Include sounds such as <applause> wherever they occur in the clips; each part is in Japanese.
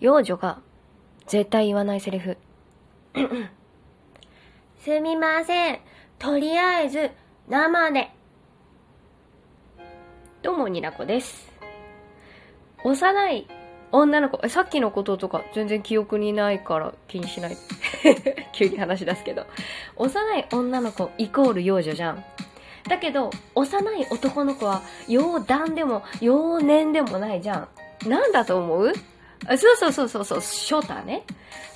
幼女が絶対言わないセリフ。<coughs> すみません。とりあえず、生で。どうも、になこです。幼い女の子、さっきのこととか全然記憶にないから気にしない。<laughs> 急に話し出すけど。幼い女の子イコール幼女じゃん。だけど、幼い男の子は、幼男でも、幼年でもないじゃん。なんだと思う？あそうそうそうそうそう、ショタね。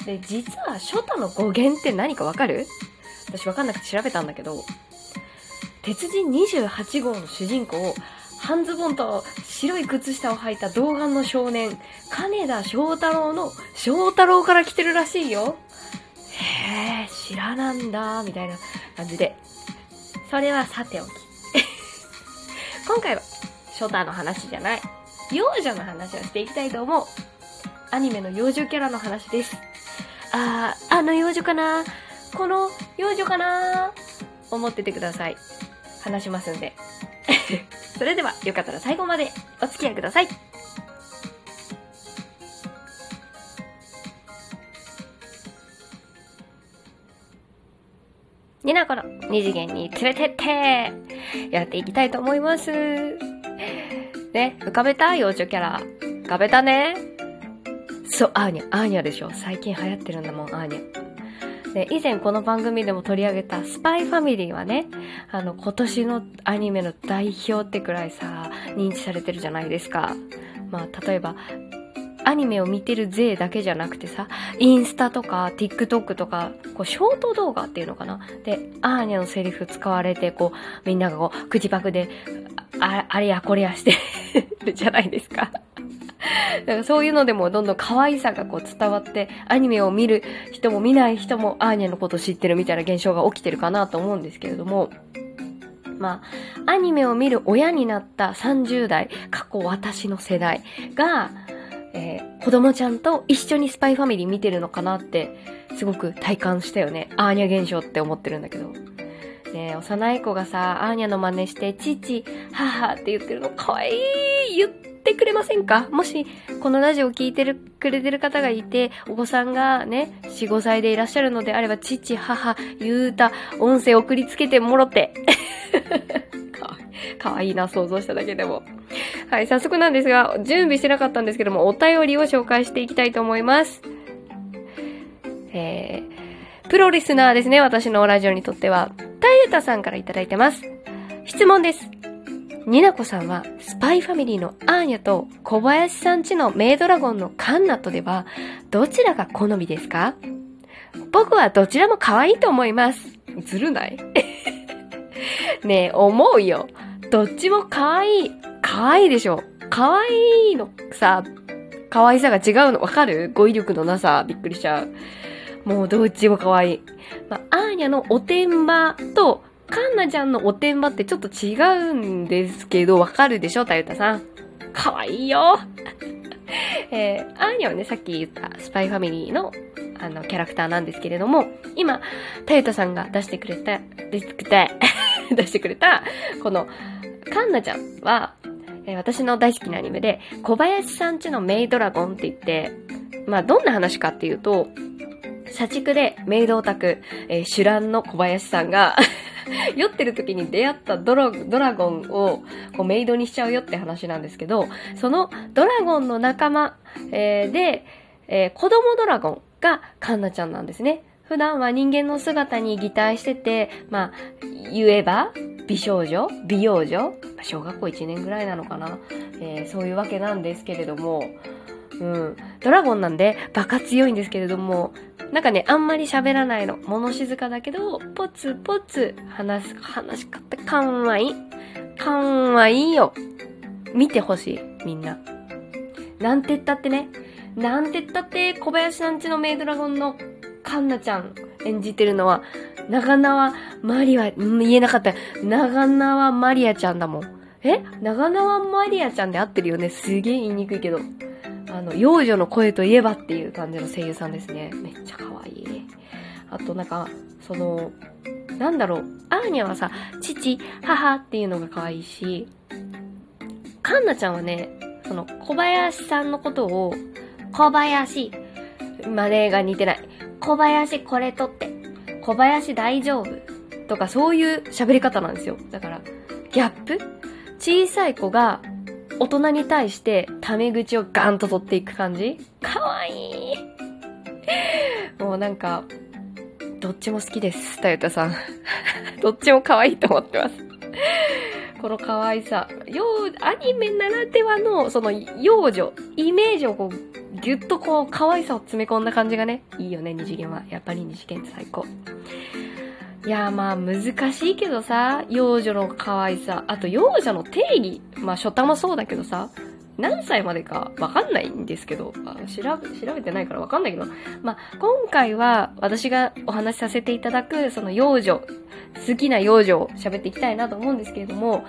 で、実はショタの語源って何かわかる？私わかんなくて調べたんだけど、鉄人28号の主人公、半ズボンと白い靴下を履いた童顔の少年、金田翔太郎の翔太郎から来てるらしいよ。へえ、知らなんだ、みたいな感じで。それはさておき。<laughs> 今回は、ショタの話じゃない。幼女の話をしていきたいと思う。アニメの幼女キャラの話です。あー、あの幼女かな？この幼女かな？思っててください。話しますんで。<laughs> それでは、よかったら最後までお付き合いください。になこの二次元に連れてってやっていきたいと思います。ね、浮かべた？幼女キャラ。浮かべたね。そう、アーニャ、アーニャでしょ。最近流行ってるんだもん、アーニャ。で、以前この番組でも取り上げたスパイファミリーはね、あの、今年のアニメの代表ってくらいさ、認知されてるじゃないですか。まあ、例えば、アニメを見てる勢だけじゃなくてさ、インスタとか TikTok とか、こう、ショート動画っていうのかなで、アーニャのセリフ使われて、こう、みんながこう、口パクで、ああれやこれやして <laughs> るじゃないですか。<laughs> だからそういうのでもどんどん可愛さがこう伝わって、アニメを見る人も見ない人もアーニャのこと知ってるみたいな現象が起きてるかなと思うんですけれども、まあ、アニメを見る親になった30代、過去私の世代が、えー子供ちゃんと一緒にスパイファミリー見てるのかなって、すごく体感したよね。アーニャ現象って思ってるんだけど。ね幼い子がさ、アーニャの真似して、父、母って言ってるのかわいい言ってくれませんか？もし、このラジオを聞いてる、くれてる方がいて、お子さんがね、4、5歳でいらっしゃるのであれば、父、母、言うた、音声送りつけてもろて。<laughs> かわいいな、想像しただけでも。はい、早速なんですが、準備してなかったんですけども、お便りを紹介していきたいと思います。えー、プロリスナーですね、私のラジオにとっては。タイユタさんからいただいてます。質問です。ニナコさんは、スパイファミリーのアーニャと小林さんちのメイドラゴンのカンナとでは、どちらが好みですか？僕はどちらも可愛いと思います。ずるない？<laughs> ねえ、思うよ。どっちも可愛い。可愛いでしょ。可愛いのさ、可愛さが違うのわかる？語彙力のなさ、びっくりしちゃう。もうどっちも可愛い。まあ、アーニャのおてんばと、カンナちゃんのおてんばってちょっと違うんですけど、わかるでしょたゆたさん。可愛いいよ。<laughs> えー、アーニャはね、さっき言ったスパイファミリーの、あの、キャラクターなんですけれども、今、たゆたさんが出してくれた、出してくれた、<laughs> 出してくれた、この、カンナちゃんは、えー私の大好きなアニメで、小林さんちのメイドラゴンって言って、まあ、どんな話かっていうと、社畜でメイドオタク、えー、主乱の小林さんが、<laughs> 酔ってる時に出会ったドラドラゴンをこうメイドにしちゃうよって話なんですけど、そのドラゴンの仲間、えーで、えー子供ドラゴンがカンナちゃんなんですね。普段は人間の姿に擬態してて、まあ、言えば、美少女美容女小学校1年ぐらいなのかな、えーそういうわけなんですけれども、うん。ドラゴンなんで、バカ強いんですけれども、なんかね、あんまり喋らないの。物静かだけど、ポツポツ話す、話し方かんわいい。かんわいいよ。見てほしい、みんな。なんて言ったってね、なんて言ったって、小林さんちのメイドラゴンのカンナちゃん演じてるのは、長縄マリア、うん言えなかった。長縄マリアちゃんだもん。え？長縄マリアちゃんで合ってるよね？すげえ言いにくいけど。あの、幼女の声といえばっていう感じの声優さんですね。めっちゃ可愛い。あとなんか、その、なんだろう、アーニャはさ、父、母っていうのが可愛いし、カンナちゃんはね、その、小林さんのことを、小林。マネーが似てない。小林これ取って。小林大丈夫。とかそういう喋り方なんですよ。だから、ギャップ？小さい子が大人に対してタメ口をガンと取っていく感じ？かわいい。もうなんか、どっちも好きです、たゆたさん。<laughs> どっちも可愛いと思ってます。この可愛さ。よアニメならではの、その、幼女、イメージをこう、ぎゅっとこう、可愛さを詰め込んだ感じがね、いいよね、二次元は。やっぱり二次元って最高。いやまあ難しいけどさ、幼女の可愛さ。あと幼女の定義。まあ初太もそうだけどさ、何歳までかわかんないんですけど、あ調べ、調べてないからわかんないけど、まあ今回は私がお話しさせていただく、その幼女、好きな幼女を喋っていきたいなと思うんですけれども、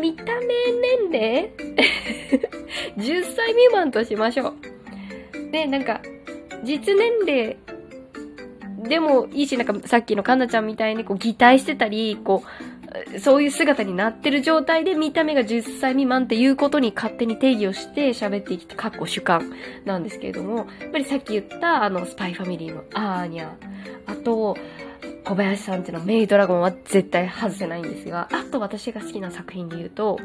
見た目年齢 <laughs> ?10 歳未満としましょう。で、なんか、実年齢でもいいし、なんかさっきのかなちゃんみたいにこう擬態してたり、こう、そういう姿になってる状態で見た目が10歳未満っていうことに勝手に定義をして喋ってきて、かっこ主観なんですけれども、やっぱりさっき言ったあのスパイファミリーのアーニャ、あと、小林さんっていうのメイドラゴンは絶対外せないんですが、あと私が好きな作品で言うと、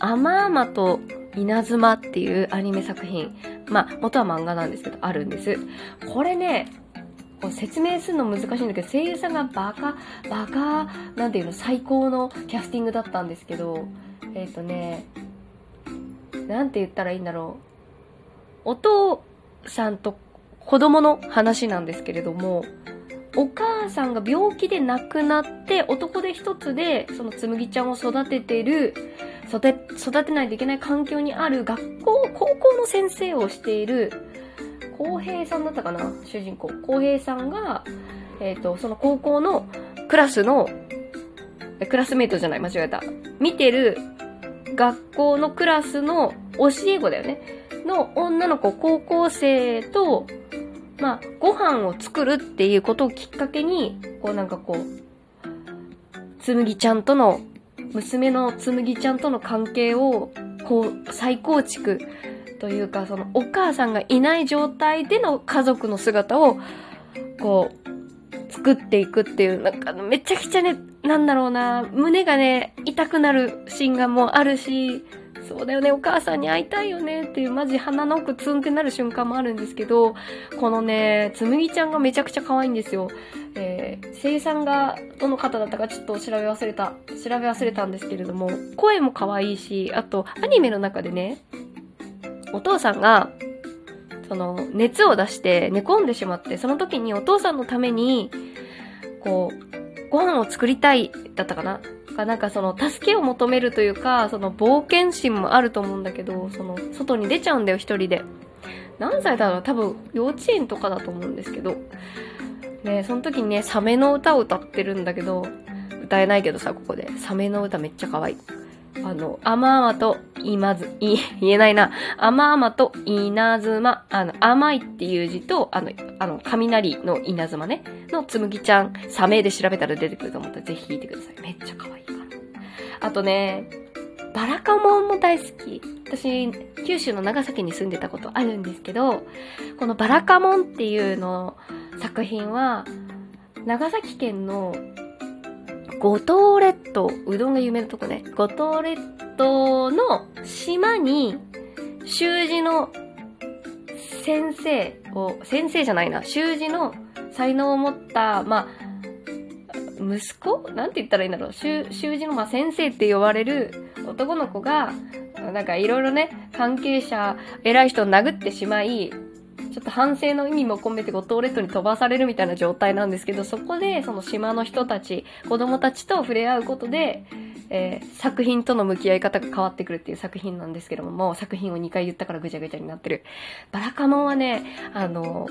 アマーマと稲妻っていうアニメ作品。まあ、元は漫画なんですけど、あるんです。これね、こう説明するの難しいんだけど、声優さんがバカ、バカ、なんていうの、最高のキャスティングだったんですけど、えっ、ー、とね、なんて言ったらいいんだろう。お父さんと子供の話なんですけれども、お母さんが病気で亡くなって、男で一つで、そのつむぎちゃんを育ててる、育て、育てないといけない環境にある学校、高校の先生をしている、浩平さんだったかな？主人公。浩平さんが、えっ、ー、と、その高校のクラスの、クラスメイトじゃない、間違えた。見てる学校のクラスの教え子だよね？の女の子、高校生と、まあ、ご飯を作るっていうことをきっかけに、こうなんかこう、つむぎちゃんとの、娘のつむぎちゃんとの関係を、こう、再構築というか、そのお母さんがいない状態での家族の姿を、こう、作っていくっていう、なんかめちゃくちゃね、なんだろうな、胸がね、痛くなるシーンがもうあるし、そうだよね、お母さんに会いたいよねっていう、マジ鼻の奥ツンってなる瞬間もあるんですけど、このね、つむぎちゃんがめちゃくちゃ可愛いんですよ。えー、声優さんがどの方だったかちょっと調べ忘れた、調べ忘れたんですけれども、声も可愛いし、あと、アニメの中でね、お父さんが、その、熱を出して寝込んでしまって、その時にお父さんのために、こう、ご飯を作りたい、だったかな？かなんかその、助けを求めるというか、その、冒険心もあると思うんだけど、その、外に出ちゃうんだよ、一人で。何歳だろう？多分、幼稚園とかだと思うんですけど。ねその時にね、サメの歌を歌ってるんだけど、歌えないけどさ、ここで。サメの歌めっちゃ可愛い。あの、あまあまと、いまず、い、<laughs> 言えないな。あまあまと、稲妻、あの、甘いっていう字と、あの、あの、雷の稲妻ね、のつむぎちゃん、サメで調べたら出てくると思ったらぜひ聞いてください。めっちゃ可愛いから。あとね、バラカモンも大好き。私、九州の長崎に住んでたことあるんですけど、このバラカモンっていうの作品は、長崎県の五島列島、うどんが有名なとこね。五島列島の島に、習字の先生を、先生じゃないな、習字の才能を持った、まあ、息子？なんて言ったらいいんだろう習字のまあ先生って呼ばれる男の子が、なんかいろいろね、関係者、偉い人を殴ってしまい、ちょっと反省の意味も込めて五島列島に飛ばされるみたいな状態なんですけど、そこでその島の人たち、子供たちと触れ合うことで、えー、作品との向き合い方が変わってくるっていう作品なんですけども、もう作品を2回言ったからぐちゃぐちゃになってる。バラカモンはね、あの、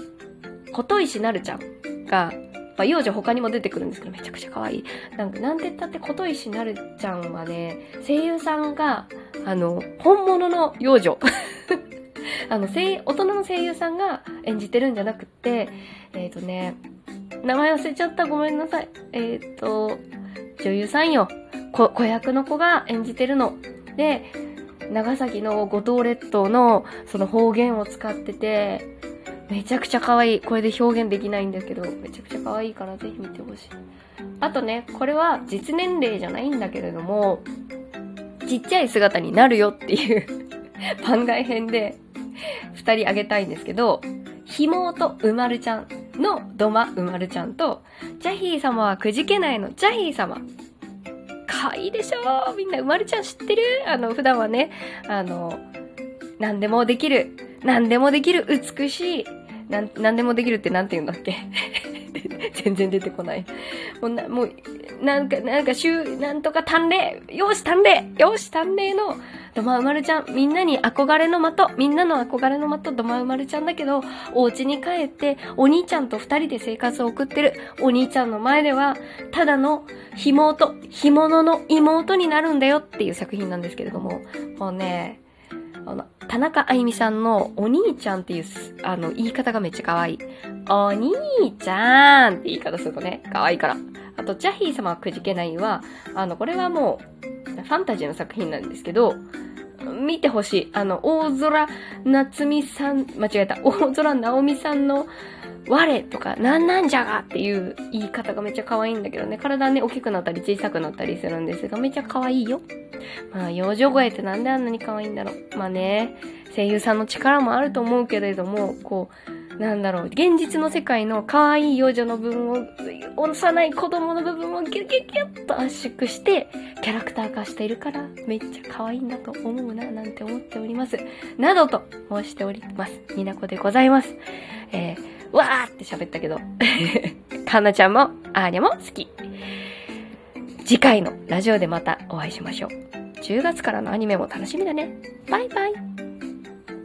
琴石なるちゃんが、まあ、幼女他にも出てくるんですけど、めちゃくちゃ可愛い。なんか、なんて言ったって琴石なるちゃんはね、声優さんが、あの、本物の幼女。<laughs> あの、声、大人の声優さんが演じてるんじゃなくて、えっ、ー、とね、名前忘れちゃった。ごめんなさい。えっ、ー、と、女優さんよ。子、子役の子が演じてるの。で、長崎の五島列島のその方言を使ってて、めちゃくちゃ可愛い。これで表現できないんだけど、めちゃくちゃ可愛いからぜひ見てほしい。あとね、これは実年齢じゃないんだけれども、ちっちゃい姿になるよっていう <laughs> 番外編で二人あげたいんですけど、ひもとうまるちゃんのどまうまるちゃんと、ジャヒー様はくじけないの。ジャヒー様。かわいいでしょ。みんなうまるちゃん知ってる？あの、普段はね、あの、何でもできる、何でもできる美しい、なん、何でもできるって何て言うんだっけ？<laughs> 全然出てこない。もうな、もう、なんか、なんか、週、なんとか探麗よし探麗よし探麗の、ドマウマルちゃん、みんなに憧れの的、みんなの憧れの的、ドマウマルちゃんだけど、お家に帰って、お兄ちゃんと二人で生活を送ってる。お兄ちゃんの前では、ただの、ひもと、ひものの妹になるんだよっていう作品なんですけれども、もうね、あの、田中あゆみさんのお兄ちゃんっていう、あの、言い方がめっちゃ可愛い。お兄ちゃんって言い方するとね、可愛いから。あと、ジャヒー様はくじけないは、あの、これはもう、ファンタジーの作品なんですけど、見てほしい。あの、大空夏美さん、間違えた。大空直美さんの、我とか、なんなんじゃがっていう言い方がめっちゃ可愛いんだけどね。体ね、大きくなったり小さくなったりするんですが、めっちゃ可愛いよ。まあ、幼女声ってなんであんなに可愛いんだろう。まあね、声優さんの力もあると思うけれども、こう、なんだろう、現実の世界の可愛い幼女の部分を、幼い子供の部分をギュギュギュッと圧縮して、キャラクター化しているから、めっちゃ可愛いんだと思うな、なんて思っております。などと申しております。になこでございます。えー、わーって喋ったけど、<laughs> かんなちゃんも、あーにゃも好き。次回のラジオでまたお会いしましょう。10月からのアニメも楽しみだね。バイバイ。